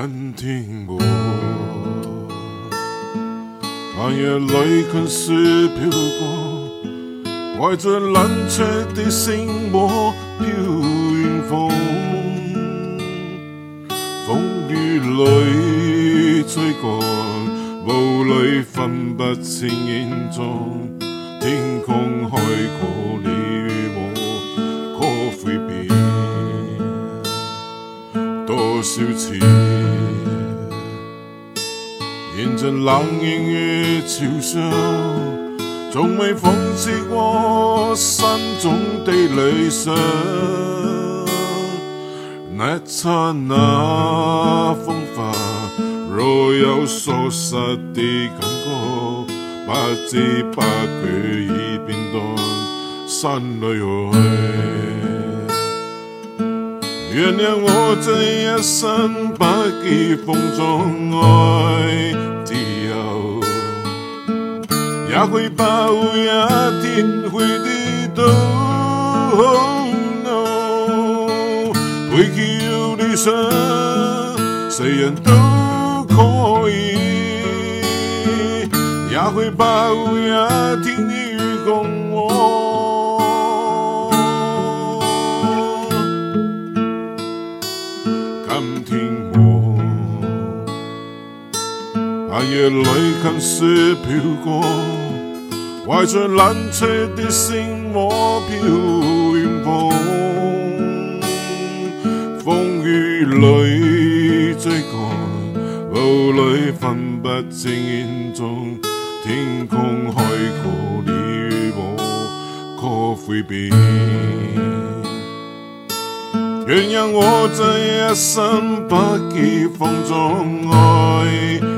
敢听我，寒夜里看似飘过，怀着冷却的心窝飘远方，风雨里追赶，雾里分不清影踪，天空海阔，你与我可会变？多少次，迎着冷眼与嘲笑，从未放弃过心中的理想。那刹那风发，若有疏失的感觉，不知不觉已变淡，心里爱。原谅我这一生不羁放纵爱自由，也会怕有一天会跌倒。背弃了理想，谁人都可以，也会怕有一天你与共夜里看似飘过，怀着冷却的心窝飘远方。风雨里追赶，雾里分不清影踪。天空海阔，你与我可会变？原谅我这一生不羁放纵爱。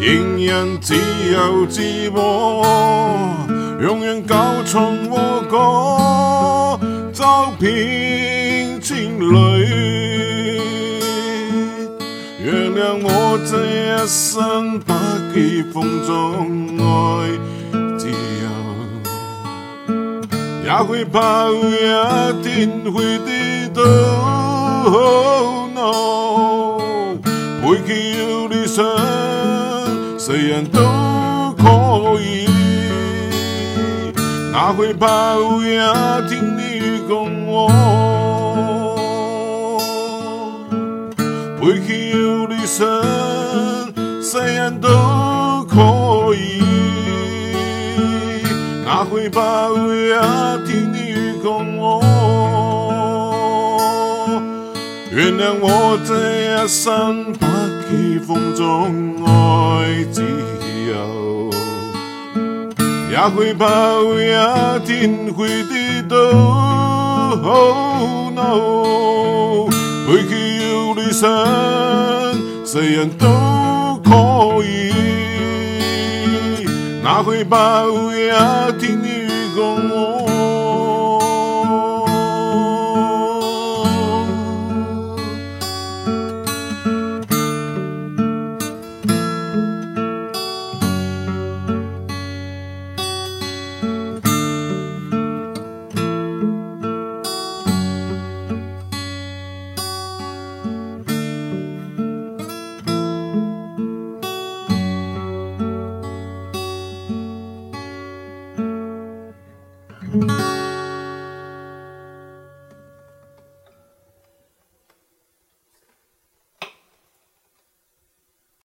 背弃有理想，谁人都可以，也怕会有一天你与共我。隐忍只有自我，永远高唱我歌，走遍千里。原谅我这一生不羁放纵爱自由，也会怕有一天会跌倒。背弃有理想。谁人都可以，哪会怕有一天你与共我？背弃有理想，谁人都可以，哪会怕有一天你与共我？原谅我这一生不羁放纵爱自由，也会怕有一天会跌倒。Oh no，背弃有理想，谁人都可以，哪会怕有一天